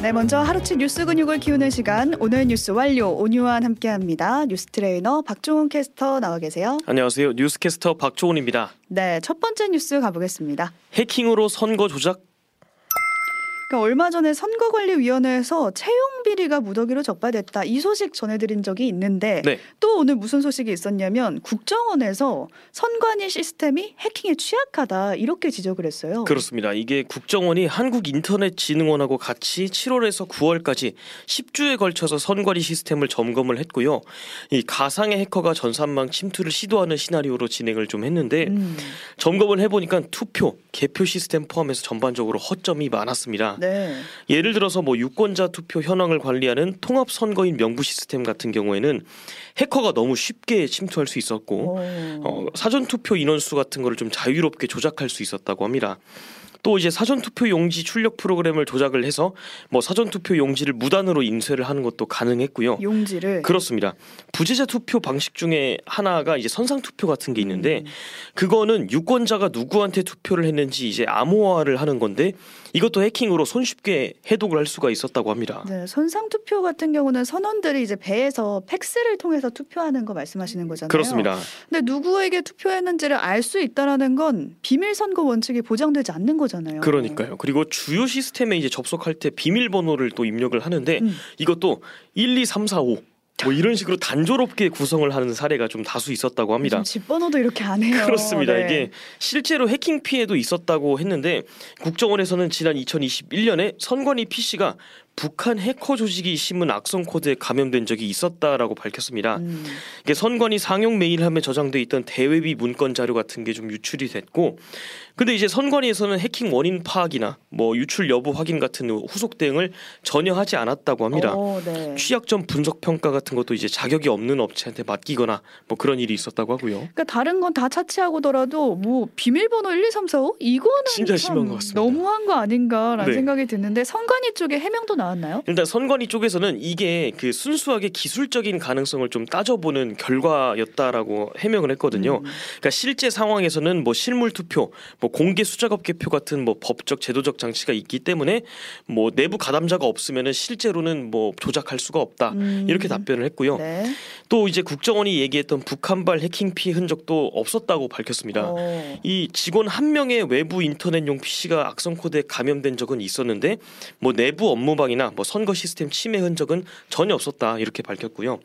네, 먼저 하루치 뉴스 근육을 키우는 시간 오늘 뉴스 완료 오뉴완 함께합니다. 뉴스 트레이너 박종훈 캐스터 나와 계세요. 안녕하세요. 뉴스 캐스터 박종훈입니다. 네, 첫 번째 뉴스 가보겠습니다. 해킹으로 선거 조작 그러니까 얼마 전에 선거관리위원회에서 채용 비리가 무더기로 적발됐다 이 소식 전해드린 적이 있는데 네. 또 오늘 무슨 소식이 있었냐면 국정원에서 선관위 시스템이 해킹에 취약하다 이렇게 지적을 했어요. 그렇습니다. 이게 국정원이 한국인터넷진흥원하고 같이 7월에서 9월까지 10주에 걸쳐서 선관위 시스템을 점검을 했고요. 이 가상의 해커가 전산망 침투를 시도하는 시나리오로 진행을 좀 했는데 음, 점검을 해보니까 투표, 개표 시스템 포함해서 전반적으로 허점이 많았습니다. 네. 예를 들어서 뭐 유권자 투표 현황을 관리하는 통합 선거인 명부 시스템 같은 경우에는 해커가 너무 쉽게 침투할 수 있었고 어, 어, 사전 투표 인원수 같은 거를 좀 자유롭게 조작할 수 있었다고 합니다. 또 이제 사전 투표 용지 출력 프로그램을 조작을 해서 뭐 사전 투표 용지를 무단으로 인쇄를 하는 것도 가능했고요. 용지를 그렇습니다. 부재자 투표 방식 중에 하나가 이제 선상 투표 같은 게 음. 있는데 그거는 유권자가 누구한테 투표를 했는지 이제 암호화를 하는 건데 이것도 해킹으로 손쉽게 해독을 할 수가 있었다고 합니다. 네, 선상 투표 같은 경우는 선원들이 이제 배에서 팩스를 통해서 투표하는 거 말씀하시는 거잖아요. 그렇습니다. 근데 누구에게 투표했는지를 알 수 있다라는 건 비밀 선거 원칙이 보장되지 않는 거 잖아요. 그러니까요. 그리고 주요 시스템에 이제 접속할 때 비밀번호를 또 입력을 하는데 음. 이것도 1, 2, 3, 4, 5. 뭐 이런 식으로 단조롭게 구성을 하는 사례가 좀 다수 있었다고 합니다. 요즘 집 번호도 이렇게 안 해요. 그렇습니다. 네. 이게 실제로 해킹 피해도 있었다고 했는데 국정원에서는 지난 2021년에 선관위 PC가 북한 해커 조직이 심은 악성 코드에 감염된 적이 있었다라고 밝혔습니다. 음, 이게 선관위 상용 메일함에 저장돼 있던 대외비 문건 자료 같은 게 좀 유출이 됐고, 근데 이제 선관위에서는 해킹 원인 파악이나 뭐 유출 여부 확인 같은 후속 대응을 전혀 하지 않았다고 합니다. 어, 네. 취약점 분석 평가 같은 것도 이제 자격이 없는 업체한테 맡기거나 뭐 그런 일이 있었다고 하고요. 그러니까 다른 건 다 차치하고더라도 뭐 비밀번호 1, 2, 3, 4, 5 이거는 진짜 참 심한 것 같습니다. 너무한 거 아닌가라는 네. 생각이 드는데 선관위 쪽에 해명도 나 왔나요? 일단 선관위 쪽에서는 이게 그 순수하게 기술적인 가능성을 좀 따져보는 결과였다라고 해명을 했거든요. 음. 그러니까 실제 상황에서는 뭐 실물 투표, 뭐 공개 수작업 개표 같은 뭐 법적 제도적 장치가 있기 때문에 뭐 내부 가담자가 없으면은 실제로는 뭐 조작할 수가 없다. 음. 이렇게 답변을 했고요. 네. 또 이제 국정원이 얘기했던 북한발 해킹 피해 흔적도 없었다고 밝혔습니다. 어. 이 직원 한 명의 외부 인터넷용 PC가 악성 코드에 감염된 적은 있었는데 뭐 내부 업무방 이나 뭐 선거 시스템 침해 흔적은 전혀 없었다 이렇게 밝혔고요.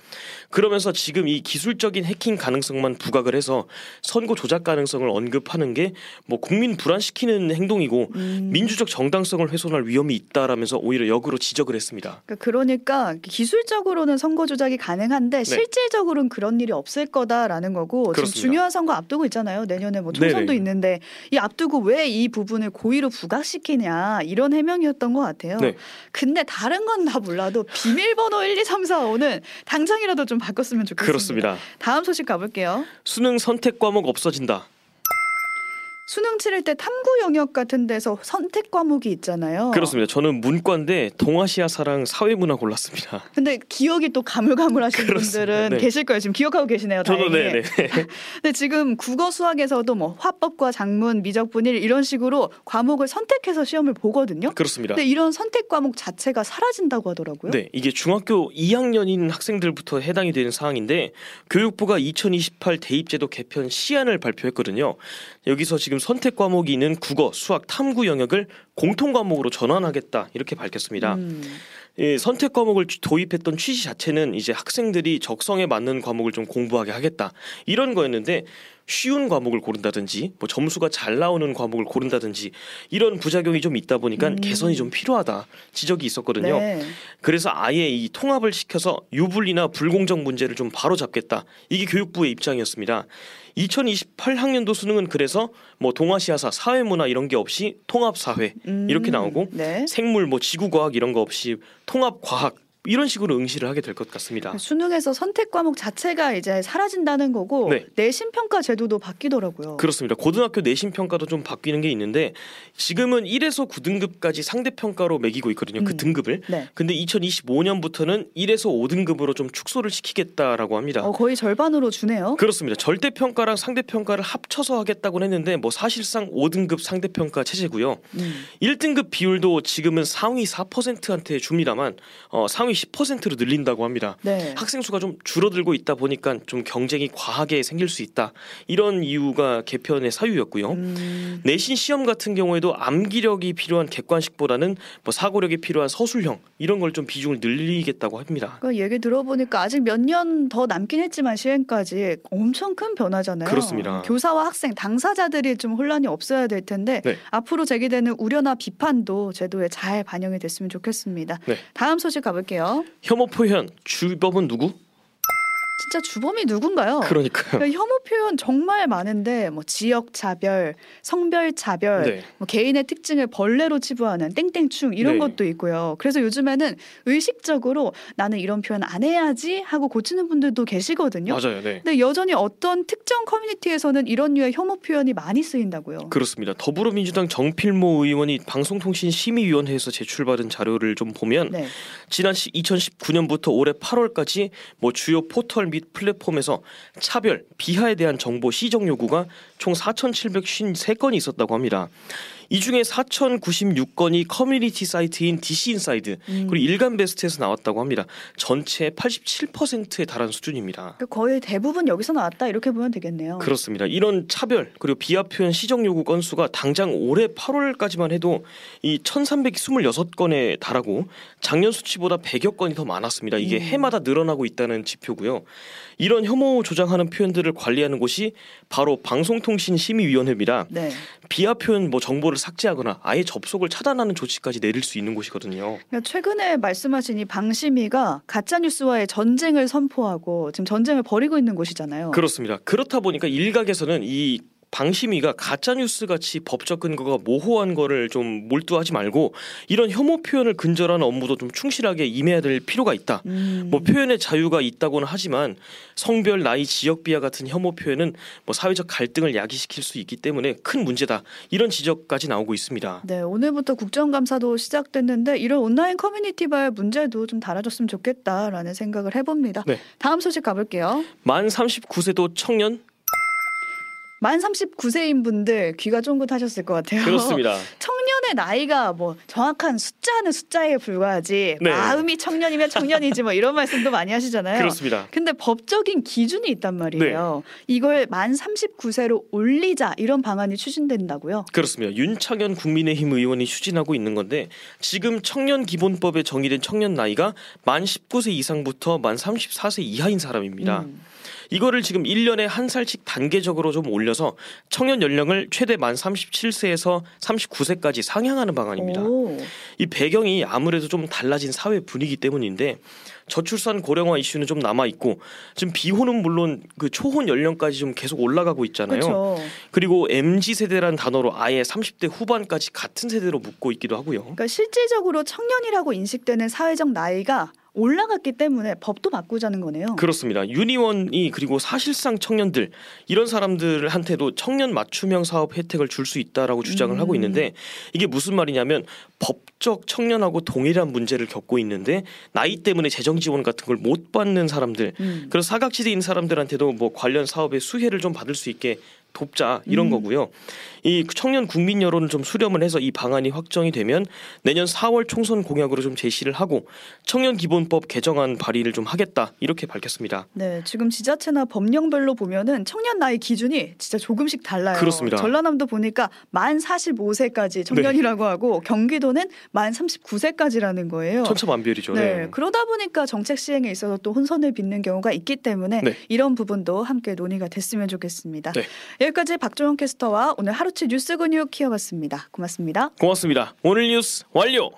그러면서 지금 이 기술적인 해킹 가능성만 부각을 해서 선거 조작 가능성을 언급하는 게 뭐 국민 불안시키는 행동이고 음. 민주적 정당성을 훼손할 위험이 있다라면서 오히려 역으로 지적을 했습니다. 그러니까 그러니까 기술적으로는 선거 조작이 가능한데 실질적으로는 그런 일이 없을 거다라는 거고 지금 네. 그렇습니다. 중요한 선거 앞두고 있잖아요. 내년에 뭐 총선도 네네. 있는데 이 앞두고 왜 이 부분을 고의로 부각시키냐 이런 해명이었던 것 같아요. 네. 근데 다른 건 다 몰라도 비밀번호 1, 2, 3, 4, 5는 당장이라도 좀 바꿨으면 좋겠습니다. 그렇습니다. 다음 소식 가볼게요. 수능 선택 과목 없어진다. 수능 치를 때 탐구 영역 같은 데서 선택 과목이 있잖아요. 그렇습니다. 저는 문과인데 동아시아 사랑 사회문화 골랐습니다. 근데 기억이 또 가물가물하신. 분들은 네. 계실 거예요. 지금 기억하고 계시네요. 저도. 네네. 근데 지금 국어 수학에서도 뭐 화법과 작문, 미적분일 이런 식으로 과목을 선택해서 시험을 보거든요. 그렇습니다. 근데 이런 선택 과목 자체가 사라진다고 하더라고요. 네, 이게 중학교 2학년인 학생들부터 해당이 되는 사항인데 교육부가 2028 대입제도 개편 시안을 발표했거든요. 여기서 지금 선택 과목이 있는 국어, 수학, 탐구 영역을 공통 과목으로 전환하겠다. 이렇게 밝혔습니다. 음, 예, 선택 과목을 취- 도입했던 취지 자체는 이제 학생들이 적성에 맞는 과목을 좀 공부하게 하겠다. 이런 거였는데 쉬운 과목을 고른다든지 뭐 점수가 잘 나오는 과목을 고른다든지 이런 부작용이 좀 있다 보니까 음. 개선이 좀 필요하다 지적이 있었거든요. 네. 그래서 아예 이 통합을 시켜서 유불리나 불공정 문제를 좀 바로 잡겠다. 이게 교육부의 입장이었습니다. 2028학년도 수능은 그래서 뭐 동아시아사, 사회문화 이런 게 없이 통합사회 음, 이렇게 나오고 네. 생물 뭐 지구과학 이런 거 없이 통합과학 이런 식으로 응시를 하게 될 것 같습니다. 수능에서 선택 과목 자체가 이제 사라진다는 거고 네. 내신 평가 제도도 바뀌더라고요. 그렇습니다. 고등학교 내신 평가도 좀 바뀌는 게 있는데 지금은 1에서 9등급까지 상대 평가로 매기고 있거든요. 그 음. 등급을. 네. 근데 2025년부터는 1에서 5등급으로 좀 축소를 시키겠다라고 합니다. 어, 거의 절반으로 주네요. 그렇습니다. 절대 평가랑 상대 평가를 합쳐서 하겠다고 했는데 뭐 사실상 5등급 상대 평가 체제고요. 음. 1등급 비율도 지금은 상위 4%한테 줍니다만 어, 상위 10%로 늘린다고 합니다. 네. 학생 수가 좀 줄어들고 있다 보니까 좀 경쟁이 과하게 생길 수 있다. 이런 이유가 개편의 사유였고요. 음, 내신 시험 같은 경우에도 암기력이 필요한 객관식보다는 뭐 사고력이 필요한 서술형 이런 걸 좀 비중을 늘리겠다고 합니다. 그러니까 얘기 들어보니까 아직 몇 년 더 남긴 했지만 시행까지 엄청 큰 변화잖아요. 그렇습니다. 교사와 학생 당사자들이 좀 혼란이 없어야 될 텐데 네. 앞으로 제기되는 우려나 비판도 제도에 잘 반영이 됐으면 좋겠습니다. 네. 다음 소식 가볼게요. 혐오 표현 주법은 누구? 진짜 주범이 누군가요? 그러니까요. 그러니까 혐오 표현 정말 많은데 뭐 지역 차별, 성별 차별, 네. 뭐 개인의 특징을 벌레로 치부하는 땡땡충 이런 네. 것도 있고요. 그래서 요즘에는 의식적으로 나는 이런 표현 안 해야지 하고 고치는 분들도 계시거든요. 맞아요. 네. 근데 여전히 어떤 특정 커뮤니티에서는 이런 류의 혐오 표현이 많이 쓰인다고요. 그렇습니다. 더불어민주당 정필모 의원이 방송통신심의위원회에서 제출받은 자료를 좀 보면 네. 지난 2019년부터 올해 8월까지 뭐 주요 포털 및 플랫폼에서 차별, 비하에 대한 정보 시정 요구가 총 4,753건이 있었다고 합니다. 이 중에 4,096건이 커뮤니티 사이트인 DC Inside 음. 그리고 일간 베스트에서 나왔다고 합니다. 전체 87%에 달한 수준입니다. 그 거의 대부분 여기서 나왔다 이렇게 보면 되겠네요. 그렇습니다. 이런 차별 그리고 비하 표현 시정 요구 건수가 당장 올해 8월까지만 해도 이 1,326건에 달하고 작년 수치보다 100여 건이 더 많았습니다. 이게 음. 해마다 늘어나고 있다는 지표고요. 이런 혐오 조장하는 표현들을 관리하는 곳이 바로 방송통신심의위원회입니다. 네. 비하 표현 뭐 정보를 삭제하거나 아예 접속을 차단하는 조치까지 내릴 수 있는 곳이거든요. 그러니까 최근에 말씀하신 이 방심위가 가짜 뉴스와의 전쟁을 선포하고 지금 전쟁을 벌이고 있는 곳이잖아요. 그렇습니다. 그렇다 보니까 일각에서는 이 방심위가 가짜 뉴스 같이 법적 근거가 모호한 거를 좀 몰두하지 말고 이런 혐오 표현을 근절하는 업무도 좀 충실하게 임해야 될 필요가 있다. 음. 뭐 표현의 자유가 있다고는 하지만 성별, 나이, 지역 비하 같은 혐오 표현은 뭐 사회적 갈등을 야기시킬 수 있기 때문에 큰 문제다. 이런 지적까지 나오고 있습니다. 네, 오늘부터 국정감사도 시작됐는데 이런 온라인 커뮤니티와의 문제도 좀 달아줬으면 좋겠다라는 생각을 해봅니다. 네. 다음 소식 가볼게요. 만 39세도 청년 만 39세인 분들 귀가 쫑긋하셨을 것 같아요. 그렇습니다. 청년의 나이가 뭐 정확한 숫자는 숫자에 불과하지 네. 마음이 청년이면 청년이지 뭐 이런 말씀도 많이 하시잖아요. 그렇습니다. 근데 법적인 기준이 있단 말이에요. 네. 이걸 만 39세로 올리자 이런 방안이 추진된다고요. 그렇습니다. 윤창현 국민의힘 의원이 추진하고 있는 건데 지금 청년 기본법에 정의된 청년 나이가 만 19세 이상부터 만 34세 이하인 사람입니다. 음. 이거를 지금 1년에 한 살씩 단계적으로 좀 올려서 청년 연령을 최대 만 37세에서 39세까지 상향하는 방안입니다. 오. 이 배경이 아무래도 좀 달라진 사회 분위기 때문인데 저출산 고령화 이슈는 좀 남아 있고 지금 비혼은 물론 그 초혼 연령까지 좀 계속 올라가고 있잖아요. 그렇죠. 그리고 MZ 세대란 단어로 아예 30대 후반까지 같은 세대로 묶고 있기도 하고요. 그러니까 실질적으로 청년이라고 인식되는 사회적 나이가 올라갔기 때문에 법도 바꾸자는 거네요. 그렇습니다. 유니원이 그리고 사실상 청년들 이런 사람들한테도 청년 맞춤형 사업 혜택을 줄 수 있다라고 주장을 음. 하고 있는데 이게 무슨 말이냐면 법적 청년하고 동일한 문제를 겪고 있는데 나이 때문에 재정 지원 같은 걸 못 받는 사람들 음. 그래서 사각지대에 있는 사람들한테도 뭐 관련 사업의 수혜를 좀 받을 수 있게 돕자 이런 음. 거고요. 이 청년 국민 여론을 좀 수렴을 해서 이 방안이 확정이 되면 내년 4월 총선 공약으로 좀 제시를 하고 청년 기본법 개정안 발의를 좀 하겠다 이렇게 밝혔습니다. 네, 지금 지자체나 법령별로 보면은 청년 나이 기준이 진짜 조금씩 달라요. 그렇습니다. 전라남도 보니까 만 45세까지 청년이라고 하고 경기도는 만 39세까지라는 거예요. 천차만별이죠. 네, 네. 그러다 보니까 정책 시행에 있어서 또 혼선을 빚는 경우가 있기 때문에 네. 이런 부분도 함께 논의가 됐으면 좋겠습니다. 네. 여기까지 박종원 캐스터와 오늘 하루치 뉴스 근육 키워봤습니다. 고맙습니다. 고맙습니다. 오늘 뉴스 완료.